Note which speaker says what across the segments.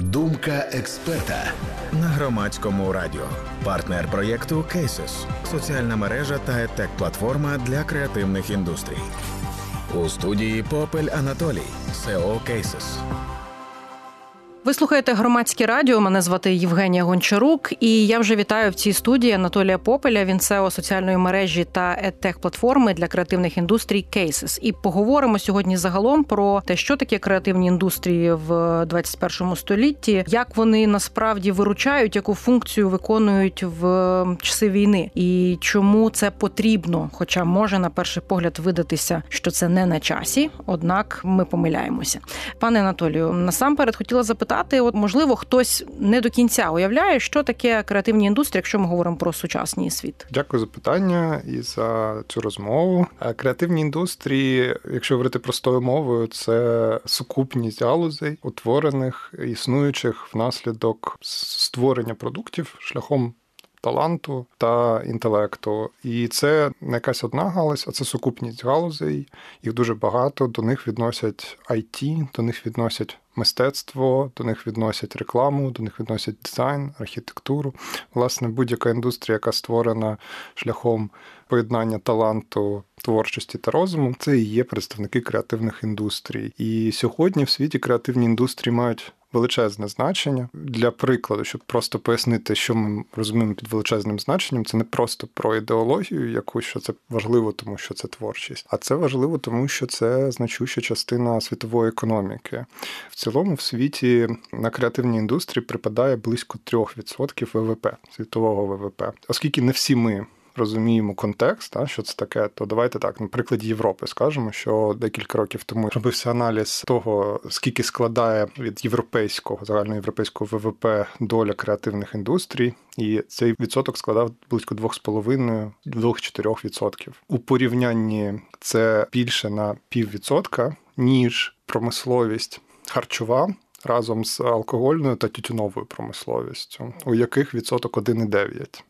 Speaker 1: Думка експерта
Speaker 2: на громадському радіо. Партнер проєкту Cases, – соціальна мережа та EdTech платформа для креативних індустрій. У студії Попель Анатолій CEO Cases.
Speaker 3: Ви слухаєте громадське радіо. Мене звати Євгенія Гончарук, і я вже вітаю в цій студії Анатолія Попеля. Він CEO соціальної мережі та EdTech платформи для креативних індустрій Cases. І поговоримо сьогодні загалом про те, що таке креативні індустрії в 21 столітті, як вони насправді виручають, яку функцію виконують в часи війни, і чому це потрібно. Хоча може на перший погляд видатися, що це не на часі, однак ми помиляємося. Пане Анатолію, насамперед хотіла запитати запитати, от можливо, хтось не до кінця уявляє, що таке креативні індустрії, якщо ми говоримо про сучасний світ.
Speaker 4: Дякую за питання і за цю розмову. Креативні індустрії, якщо говорити простою мовою, це сукупність галузей, утворених існуючих внаслідок створення продуктів шляхом таланту та інтелекту. І це не якась одна галузь, а це сукупність галузей. Їх дуже багато. До них відносять IT, до них відносять мистецтво, до них відносять рекламу, до них відносять дизайн, архітектуру. Власне, будь-яка індустрія, яка створена шляхом поєднання таланту, творчості та розуму, це і є представники креативних індустрій. І сьогодні в світі креативні індустрії мають величезне значення. Для прикладу, щоб просто пояснити, що ми розуміємо під величезним значенням, це не просто про ідеологію, яку що це важливо, тому що це творчість, а це важливо, тому що це значуща частина світової економіки. В цілому, в світі на креативні індустрії припадає близько 3% ВВП світового ВВП, оскільки не всі ми розуміємо контекст, а, що це таке, то давайте так, на прикладі Європи скажемо, що декілька років тому робився аналіз того, скільки складає від європейського загальноєвропейського ВВП доля креативних індустрій, і цей відсоток складав близько 2,5-2-4%. У порівнянні це більше на піввідсотка, ніж промисловість харчова. Разом з алкогольною та тютюновою промисловістю, у яких відсоток 1,9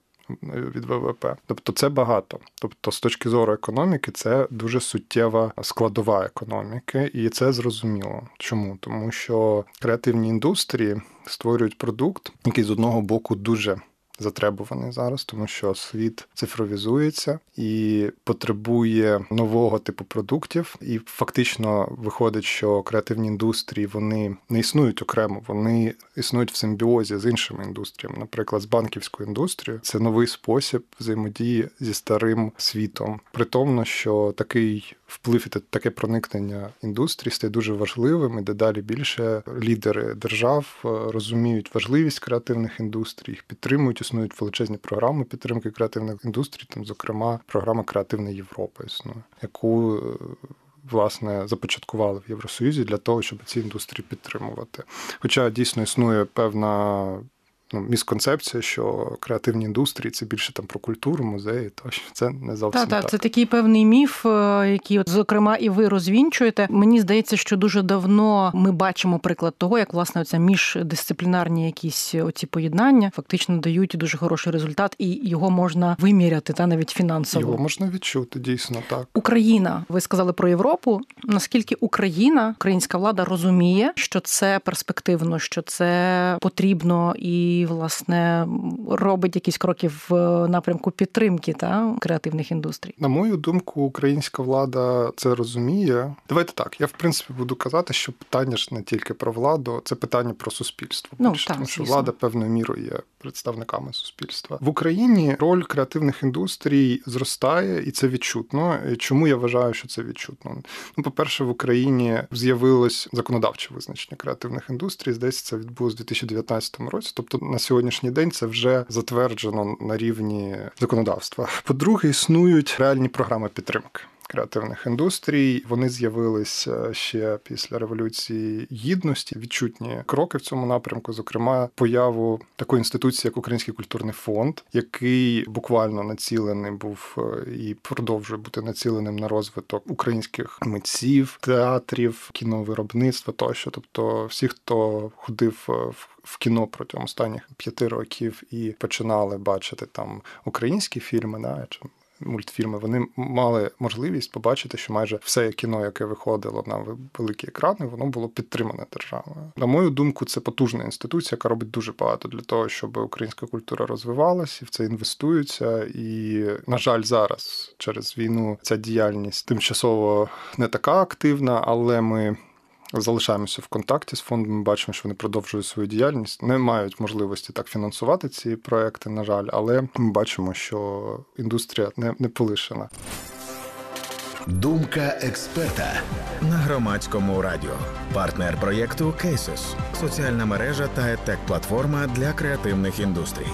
Speaker 4: від ВВП. Тобто це багато. Тобто, з точки зору економіки, це дуже суттєва складова економіки, і це зрозуміло. Чому? Тому що креативні індустрії створюють продукт, який з одного боку дуже затребуваний зараз, тому що світ цифровізується і потребує нового типу продуктів. І фактично виходить, що креативні індустрії вони не існують окремо, вони існують в симбіозі з іншими індустріями, наприклад, з банківською індустрією. Це новий спосіб взаємодії зі старим світом. Притомно, що такий вплив і таке проникнення індустрії стає дуже важливим, і дедалі більше лідери держав е, розуміють важливість креативних індустрій, їх підтримують. Існують величезні програми підтримки креативних індустрій, там, зокрема, програма Креативна Європа існує, яку е, власне започаткували в Євросоюзі для того, щоб ці індустрії підтримувати. Хоча дійсно існує певна ну, місконцепція, що креативні індустрії це більше там про культуру, музеї, то це не зовсім
Speaker 3: так.
Speaker 4: Так,
Speaker 3: так. Це такий певний міф, е, який, от, зокрема, і ви розвінчуєте. Мені здається, що дуже давно ми бачимо приклад того, як власне оця міждисциплінарні якісь оці поєднання фактично дають дуже хороший результат, і його можна виміряти, та навіть фінансово.
Speaker 4: Його можна відчути, дійсно так.
Speaker 3: Україна, ви сказали про Європу. Наскільки Україна, українська влада розуміє, що це перспективно, що це потрібно і власне робить якісь кроки в напрямку підтримки та креативних індустрій.
Speaker 4: На мою думку, українська влада це розуміє. Давайте так. Я в принципі буду казати, що питання ж не тільки про владу, це питання про суспільство.
Speaker 3: Ну,
Speaker 4: більше,
Speaker 3: так,
Speaker 4: тому що
Speaker 3: звісно.
Speaker 4: влада певною мірою є представниками суспільства в Україні. Роль креативних індустрій зростає, і це відчутно. Чому я вважаю, що це відчутно? Ну, по перше, в Україні з'явилось законодавче визначення креативних індустрій. Здається, це відбулось у 2019 році. Тобто на сьогоднішній день це вже затверджено на рівні законодавства. По-друге, існують реальні програми підтримки. Креативних індустрій вони з'явилися ще після революції гідності. Відчутні кроки в цьому напрямку, зокрема, появу такої інституції, як Український культурний фонд, який буквально націлений був е, і продовжує бути націленим на розвиток українських митців, театрів, кіновиробництва тощо. Тобто, всі, хто ходив е, в в кіно протягом останніх п'яти років і починали бачити там українські фільми, да, мультфільми, вони мали можливість побачити, що майже все кіно, яке виходило на великі екрани, воно було підтримане державою. На мою думку, це потужна інституція, яка робить дуже багато для того, щоб українська культура розвивалася, і в це інвестуються. І, на жаль, зараз через війну ця діяльність тимчасово не така активна, але ми залишаємося в контакті з фондом. Бачимо, що вони продовжують свою діяльність, не мають можливості так фінансувати ці проекти, на жаль, але ми бачимо, що індустрія не, не полишена.
Speaker 1: Думка експерта
Speaker 2: на громадському радіо. Партнер проєкту Cases – соціальна мережа та етек платформа для креативних індустрій.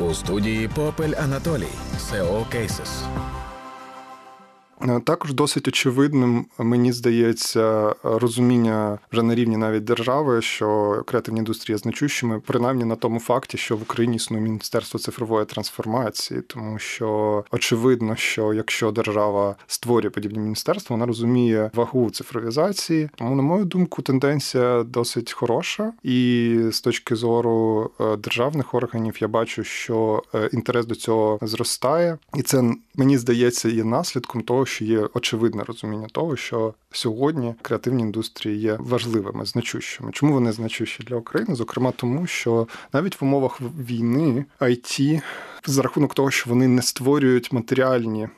Speaker 2: У студії Попель Анатолій, SEO Cases.
Speaker 4: Е, також досить очевидним, мені здається, розуміння вже на рівні навіть держави, що креативні індустрії значущими, принаймні на тому факті, що в Україні існує міністерство цифрової трансформації, тому що очевидно, що якщо держава створює подібні міністерства, вона розуміє вагу цифровізації. Тому, на мою думку, тенденція досить хороша, і з точки зору е, державних органів я бачу, що е, інтерес до цього зростає, і це мені здається є наслідком того, що є очевидне розуміння того, що сьогодні креативні індустрії є важливими, значущими. Чому вони значущі для України? Зокрема, тому що навіть в умовах війни IT, за рахунок того, що вони не створюють матеріальні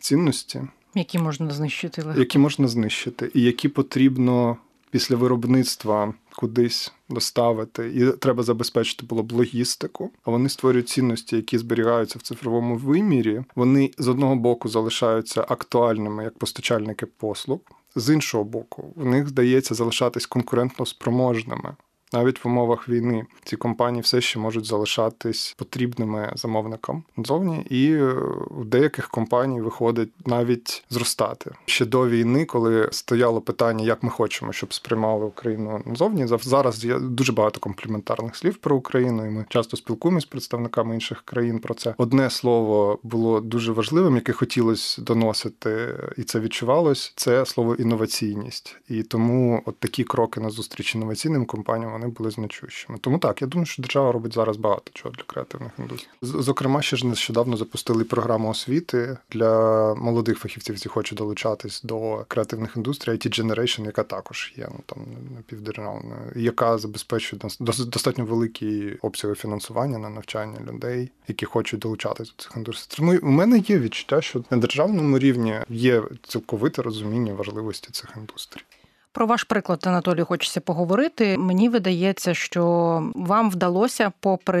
Speaker 4: цінності,
Speaker 3: які можна знищити, легко.
Speaker 4: які можна знищити, і які потрібно після виробництва кудись доставити, і треба забезпечити було б логістику. А вони створюють цінності, які зберігаються в цифровому вимірі. Вони з одного боку залишаються актуальними як постачальники послуг. З іншого боку, в них здається залишатись конкурентно спроможними навіть в умовах війни ці компанії все ще можуть залишатись потрібними замовникам назовні, і е, в деяких компаній виходить навіть зростати ще до війни, коли стояло питання, як ми хочемо, щоб сприймали Україну назовні. Зараз є дуже багато компліментарних слів про Україну, і ми часто спілкуємося з представниками інших країн про це. Одне слово було дуже важливим, яке хотілося доносити, і це відчувалось. Це слово інноваційність, і тому от такі кроки на зустріч інноваційним компаніям вони були значущими. Тому так, я думаю, що держава робить зараз багато чого для креативних індустрій. Зокрема, ще ж нещодавно запустили програму освіти для молодих фахівців, які хочуть долучатись до креативних індустрій, IT Generation, яка також є ну там напівдержавною, яка забезпечує достатньо великі обсяги фінансування на навчання людей, які хочуть долучатись до цих індустрій. Тому у мене є відчуття, що на державному рівні є цілковите розуміння важливості цих індустрій.
Speaker 3: Про ваш приклад, Анатолій, хочеться поговорити. Мені видається, що вам вдалося, попри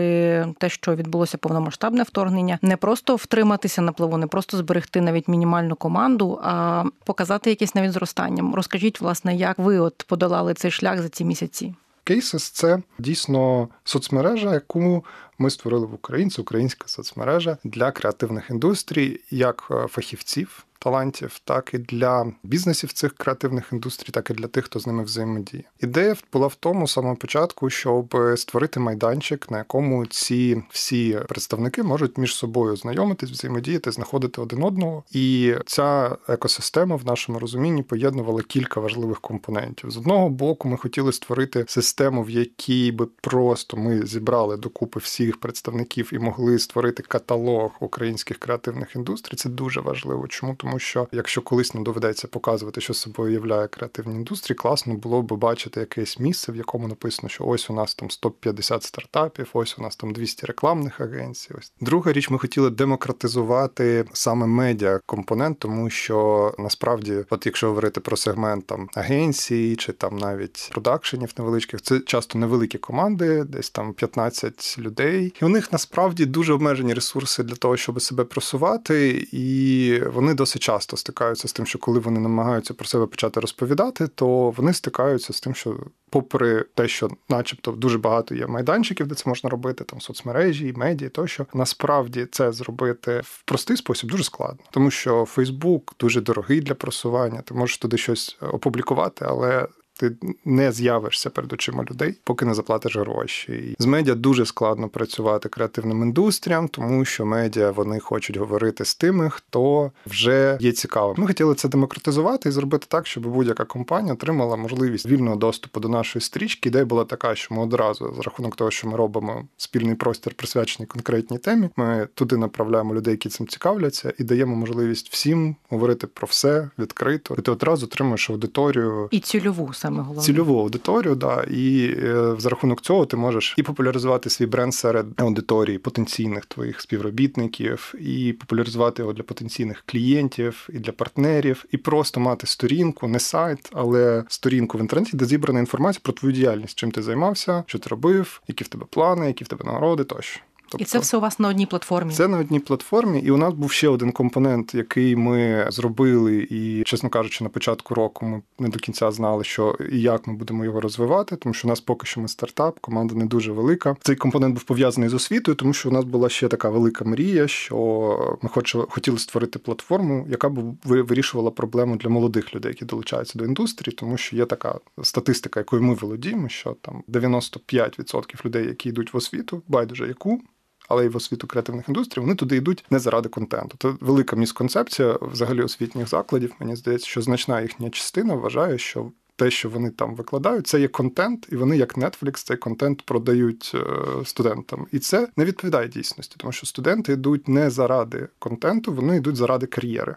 Speaker 3: те, що відбулося повномасштабне вторгнення, не просто втриматися на плаву, не просто зберегти навіть мінімальну команду, а показати якесь навіть зростання. Розкажіть, власне, як ви от подолали цей шлях за ці місяці?
Speaker 4: Кейсис це дійсно соцмережа, яку ми створили в Україні, українська соцмережа для креативних індустрій, як е, фахівців талантів, так і для бізнесів цих креативних індустрій, так і для тих, хто з ними взаємодіє. Ідея була в тому самому початку, щоб створити майданчик, на якому ці всі представники можуть між собою знайомитись, взаємодіяти, знаходити один одного. І ця екосистема в нашому розумінні поєднувала кілька важливих компонентів. З одного боку, ми хотіли створити систему, в якій би просто ми зібрали докупи всіх представників і могли створити каталог українських креативних індустрій. Це дуже важливо. Чому тому? Тому що якщо колись не доведеться показувати, що собою являє креативні індустрії, класно було б бачити якесь місце, в якому написано, що ось у нас там 150 стартапів, ось у нас там 200 рекламних агенцій. Ось друга річ, ми хотіли демократизувати саме медіа компонент, тому що насправді, от якщо говорити про сегмент там агенцій чи там навіть продакшенів невеличких, це часто невеликі команди, десь там 15 людей, і у них насправді дуже обмежені ресурси для того, щоб себе просувати, і вони досить часто стикаються з тим, що коли вони намагаються про себе почати розповідати, то вони стикаються з тим, що, попри те, що, начебто, дуже багато є майданчиків, де це можна робити, там соцмережі, медіа, тощо насправді це зробити в простий спосіб дуже складно, тому що Фейсбук дуже дорогий для просування. Ти можеш туди щось опублікувати, але. Ти не з'явишся перед очима людей, поки не заплатиш гроші. З медіа дуже складно працювати креативним індустріям, тому що медіа вони хочуть говорити з тими, хто вже є цікавим. Ми хотіли це демократизувати і зробити так, щоб будь-яка компанія отримала можливість вільного доступу до нашої стрічки. Ідея була така, що ми одразу, за рахунок того, що ми робимо спільний простір, присвячений конкретній темі, ми туди направляємо людей, які цим цікавляться, і даємо можливість всім говорити про все відкрито. І ти одразу отримуєш аудиторію
Speaker 3: і цільову саме головне.
Speaker 4: цільову аудиторію. Да, і е, за рахунок цього ти можеш і популяризувати свій бренд серед аудиторії потенційних твоїх співробітників, і популяризувати його для потенційних клієнтів і для партнерів, і просто мати сторінку, не сайт, але сторінку в інтернеті, де зібрана інформація про твою діяльність, чим ти займався, що ти робив, які в тебе плани, які в тебе нагороди тощо.
Speaker 3: Тобто, і це все у вас на одній платформі.
Speaker 4: Це на одній платформі, і у нас був ще один компонент, який ми зробили. І, чесно кажучи, на початку року ми не до кінця знали, що і як ми будемо його розвивати, тому що у нас поки що ми стартап, команда не дуже велика. Цей компонент був пов'язаний з освітою, тому що у нас була ще така велика мрія, що ми хотіли створити платформу, яка б вирішувала проблему для молодих людей, які долучаються до індустрії, тому що є така статистика, якою ми володіємо, що там 95% людей, які йдуть в освіту, байдуже яку але й в освіту креативних індустрій, вони туди йдуть не заради контенту. Це велика місконцепція взагалі освітніх закладів. Мені здається, що значна їхня частина вважає, що. Те, що вони там викладають, це є контент, і вони, як Netflix, цей контент продають е, студентам. І це не відповідає дійсності, тому що студенти йдуть не заради контенту, вони йдуть заради кар'єри.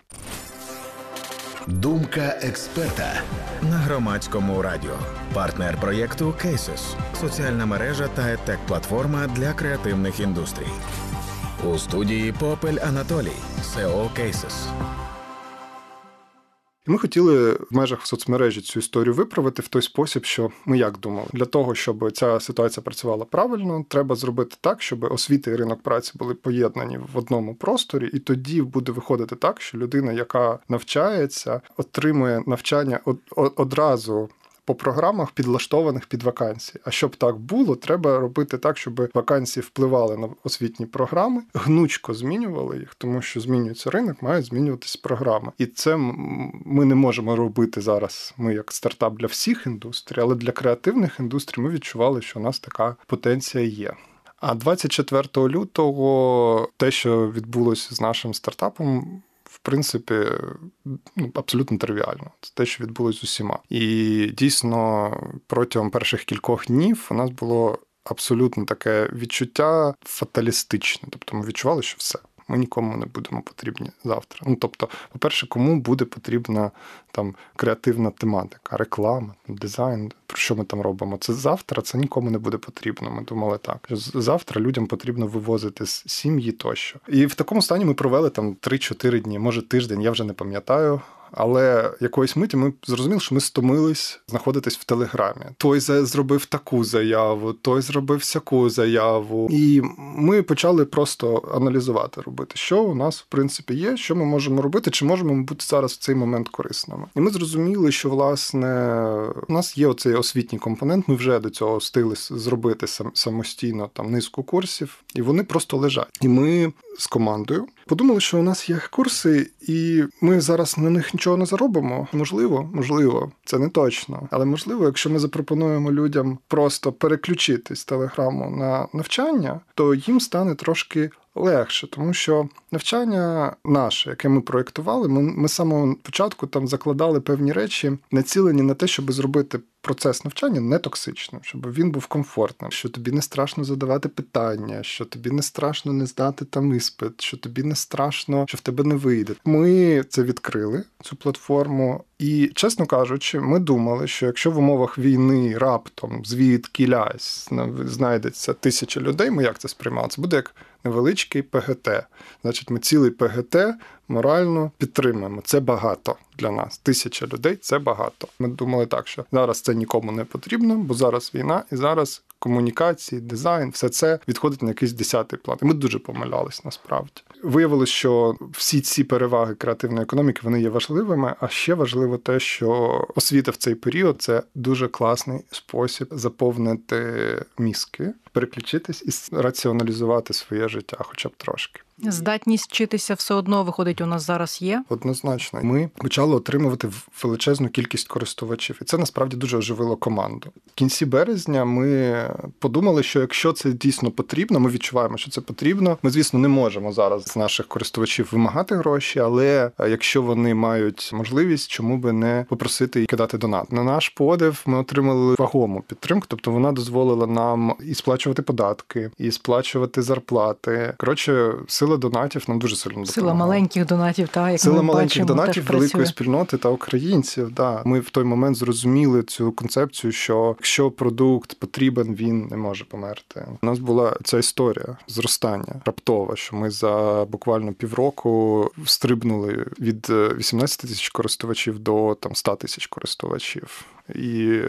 Speaker 1: Думка експерта
Speaker 2: на громадському радіо, партнер проєкту Кейсес, – соціальна мережа та етек платформа для креативних індустрій. У студії Попель Анатолій СЕО Cases.
Speaker 4: І ми хотіли в межах соцмережі цю історію виправити в той спосіб, що ми як думали, для того, щоб ця ситуація працювала правильно, треба зробити так, щоб освіта і ринок праці були поєднані в одному просторі, і тоді буде виходити так, що людина, яка навчається, отримує навчання одразу по програмах, підлаштованих під вакансії. А щоб так було, треба робити так, щоб вакансії впливали на освітні програми, гнучко змінювали їх, тому що змінюється ринок, мають змінюватись програми. І це ми не можемо робити зараз. Ми як стартап для всіх індустрій, але для креативних індустрій ми відчували, що у нас така потенція є. А 24 лютого те, що відбулося з нашим стартапом, принципі, ну, абсолютно тривіально. Це те, що відбулось з усіма. І дійсно протягом перших кількох днів у нас було абсолютно таке відчуття фаталістичне. Тобто ми відчували, що все ми нікому не будемо потрібні завтра. Ну тобто, по-перше, кому буде потрібна там креативна тематика, реклама, дизайн, про що ми там робимо? Це завтра, це нікому не буде потрібно. Ми думали так. що Завтра людям потрібно вивозити з сім'ї тощо. І в такому стані ми провели там 3-4 дні, може тиждень, я вже не пам'ятаю. Але якоїсь миті ми зрозуміли, що ми стомились знаходитись в телеграмі. Той зробив таку заяву, той зробив всяку заяву, і ми почали просто аналізувати, робити, що у нас в принципі є, що ми можемо робити, чи можемо ми бути зараз в цей момент корисними. І ми зрозуміли, що власне у нас є оцей освітній компонент. Ми вже до цього встигли зробити самостійно там низку курсів, і вони просто лежать. І ми з командою подумали, що у нас є курси, і ми зараз на них нічого не заробимо. Можливо, можливо, це не точно. Але можливо, якщо ми запропонуємо людям просто переключитись з телеграму на навчання, то їм стане трошки легше, тому що навчання наше, яке ми проєктували, ми, ми з самого початку там закладали певні речі, націлені на те, щоб зробити. Процес навчання не токсичним, щоб він був комфортним, що тобі не страшно задавати питання, що тобі не страшно не здати там іспит, що тобі не страшно, що в тебе не вийде. Ми це відкрили, цю платформу, і, чесно кажучи, ми думали, що якщо в умовах війни раптом звідки лясь знайдеться тисяча людей, ми як це сприймали? Це буде як невеличкий ПГТ. Значить, ми цілий ПГТ морально підтримуємо. Це багато для нас. Тисяча людей це багато. Ми думали так, що зараз це нікому не потрібно, бо зараз війна і зараз. Комунікації, дизайн, все це відходить на якийсь десятий план. Ми дуже помилялись насправді. Виявилось, що всі ці переваги креативної економіки вони є важливими. А ще важливо те, що освіта в цей період це дуже класний спосіб заповнити мізки, переключитись і раціоналізувати своє життя, хоча б трошки.
Speaker 3: Здатність вчитися все одно виходить, у нас зараз є.
Speaker 4: Однозначно, ми почали отримувати величезну кількість користувачів, і це насправді дуже оживило команду. В кінці березня ми подумали, що якщо це дійсно потрібно, ми відчуваємо, що це потрібно. Ми, звісно, не можемо зараз з наших користувачів вимагати гроші, але якщо вони мають можливість, чому би не попросити і кидати донат. На наш подив ми отримали вагому підтримку, тобто вона дозволила нам і сплачувати податки, і сплачувати зарплати. Коротше, сила донатів нам дуже сильно допомагає.
Speaker 3: Сила маленьких донатів, та як
Speaker 4: сила
Speaker 3: ми
Speaker 4: маленьких
Speaker 3: бачимо,
Speaker 4: донатів
Speaker 3: теж
Speaker 4: великої
Speaker 3: працює.
Speaker 4: спільноти та українців. Да, ми в той момент зрозуміли цю концепцію, що якщо продукт потрібен, він не може померти. У нас була ця історія зростання раптова, що ми за буквально півроку стрибнули від 18 тисяч користувачів до там 100 тисяч користувачів. І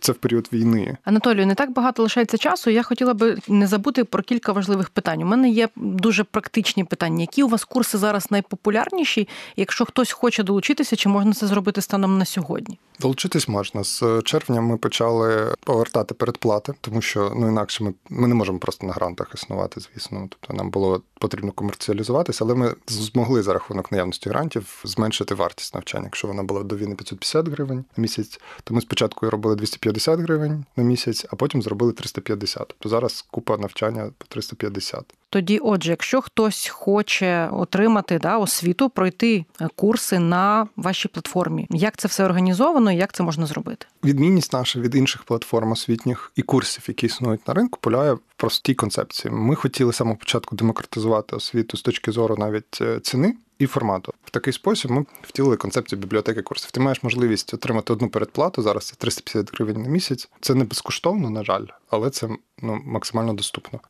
Speaker 4: це в період війни.
Speaker 3: Анатолію, не так багато лишається часу. Я хотіла би не забути про кілька важливих питань. У мене є дуже практичні питання. Які у вас курси зараз найпопулярніші? Якщо хтось хоче долучитися, чи можна це зробити станом на сьогодні?
Speaker 4: Долучитись можна з червня. Ми почали повертати передплати, тому що ну інакше ми, ми не можемо просто на грантах існувати. Звісно, тобто нам було потрібно комерціалізуватися, але ми змогли за рахунок наявності грантів зменшити вартість навчання. Якщо вона була до війни 550 гривень на місяць, то ми спочатку робили 250 гривень на місяць, а потім зробили 350. Тобто зараз купа навчання по 350.
Speaker 3: Тоді, отже, якщо хтось хоче отримати да, освіту, пройти курси на вашій платформі, як це все організовано і як це можна зробити?
Speaker 4: Відмінність наша від інших платформ освітніх і курсів, які існують на ринку, полягає в простій концепції. Ми хотіли самого початку демократизувати освіту з точки зору навіть ціни. І формату в такий спосіб ми втілили концепцію бібліотеки курсів. Ти маєш можливість отримати одну передплату. Зараз це 350 гривень на місяць. Це не безкоштовно, на жаль, але це ну максимально доступно.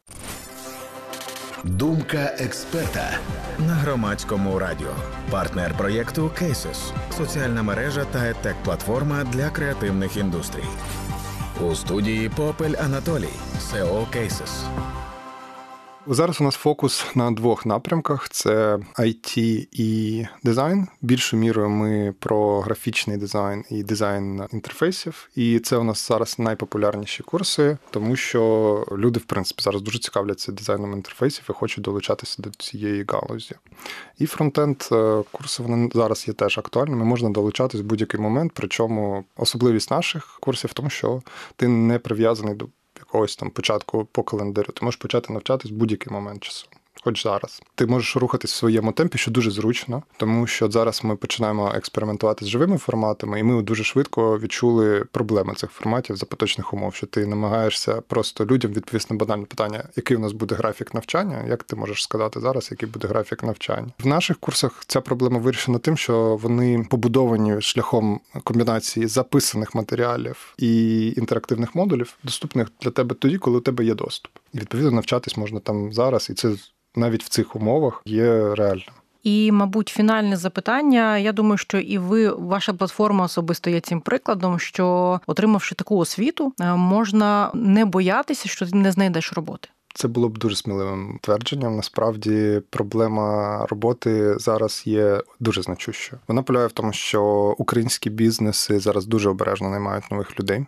Speaker 1: Думка експерта
Speaker 2: на громадському радіо. Партнер проєкту Cases – соціальна мережа та етек платформа для креативних індустрій. У студії Попель Анатолій, SEO Cases.
Speaker 4: Зараз у нас фокус на двох напрямках: це IT і дизайн. Більшою мірою ми про графічний дизайн і дизайн інтерфейсів. І це у нас зараз найпопулярніші курси, тому що люди, в принципі, зараз дуже цікавляться дизайном інтерфейсів і хочуть долучатися до цієї галузі. І фронтенд курси вони зараз є теж актуальними. Можна долучатись в будь-який момент. Причому особливість наших курсів в тому, що ти не прив'язаний до якогось там початку по календарю. Ти можеш почати навчатись в будь-який момент часу. Хоч зараз ти можеш рухатись в своєму темпі, що дуже зручно, тому що зараз ми починаємо експериментувати з живими форматами, і ми дуже швидко відчули проблеми цих форматів за поточних умов. Що ти намагаєшся просто людям відповісти на банальне питання, який у нас буде графік навчання, як ти можеш сказати зараз, який буде графік навчання в наших курсах. Ця проблема вирішена тим, що вони побудовані шляхом комбінації записаних матеріалів і інтерактивних модулів, доступних для тебе тоді, коли у тебе є доступ. І відповідно навчатись можна там зараз, і це навіть в цих умовах є реально.
Speaker 3: І, мабуть, фінальне запитання. Я думаю, що і ви, ваша платформа особисто є цим прикладом, що отримавши таку освіту, можна не боятися, що ти не знайдеш роботи.
Speaker 4: Це було б дуже сміливим твердженням. Насправді проблема роботи зараз є дуже значущою. Вона полягає в тому, що українські бізнеси зараз дуже обережно наймають нових людей.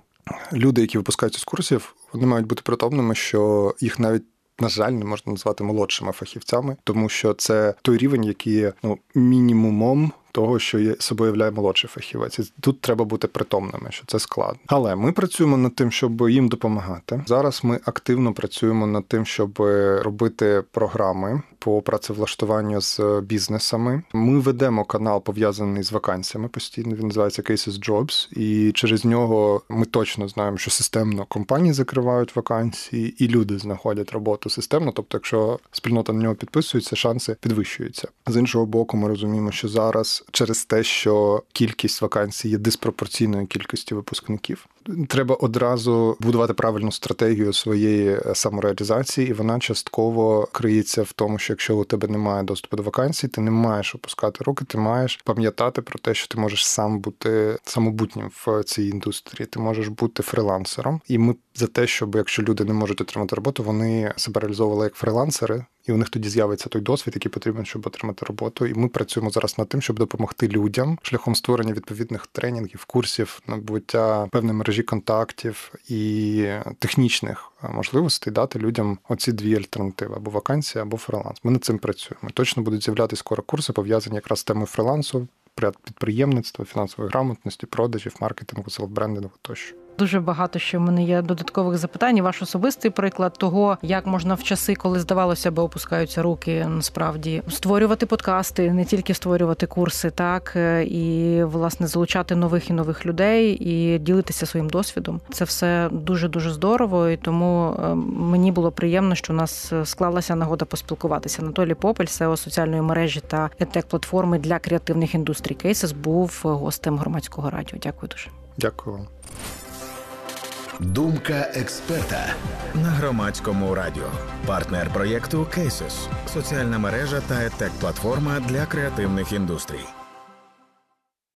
Speaker 4: Люди, які випускаються з курсів, вони мають бути притомними, що їх навіть на жаль, не можна назвати молодшими фахівцями, тому що це той рівень, який є ну мінімумом. Того, що є собою являє молодший фахівець, тут треба бути притомними, що це складно. Але ми працюємо над тим, щоб їм допомагати. Зараз ми активно працюємо над тим, щоб робити програми по працевлаштуванню з бізнесами. Ми ведемо канал пов'язаний з вакансіями постійно. Він називається Cases Jobs, і через нього ми точно знаємо, що системно компанії закривають вакансії, і люди знаходять роботу системно. Тобто, якщо спільнота на нього підписується, шанси підвищуються. З іншого боку, ми розуміємо, що зараз через те, що кількість вакансій є диспропорційною кількості випускників. Треба одразу будувати правильну стратегію своєї самореалізації, і вона частково криється в тому, що якщо у тебе немає доступу до вакансій, ти не маєш опускати руки, ти маєш пам'ятати про те, що ти можеш сам бути самобутнім в цій індустрії. Ти можеш бути фрилансером, і ми за те, щоб якщо люди не можуть отримати роботу, вони себе реалізовували як фрилансери і у них тоді з'явиться той досвід, який потрібен, щоб отримати роботу. І ми працюємо зараз над тим, щоб допомогти людям шляхом створення відповідних тренінгів, курсів, набуття певної мережі контактів і технічних можливостей дати людям оці дві альтернативи або вакансія, або фриланс. Ми над цим працюємо. Точно будуть з'являтися скоро курси, пов'язані якраз з темою фрилансу, підприємництва, фінансової грамотності, продажів, маркетингу, селфбрендингу тощо.
Speaker 3: Дуже багато ще в мене є додаткових запитань. Ваш особистий приклад того, як можна в часи, коли здавалося би, опускаються руки, насправді створювати подкасти, не тільки створювати курси, так е, і власне залучати нових і нових людей і ділитися своїм досвідом. Це все дуже дуже здорово. І тому е, мені було приємно, що у нас е, склалася нагода поспілкуватися. Анатолій Попель, SEO соціальної мережі та етек платформи для креативних індустрій Cases, був гостем громадського радіо. Дякую дуже.
Speaker 4: Дякую вам.
Speaker 1: Думка експерта
Speaker 2: на громадському радіо. Партнер проєкту Cases – соціальна мережа та етек платформа для креативних індустрій.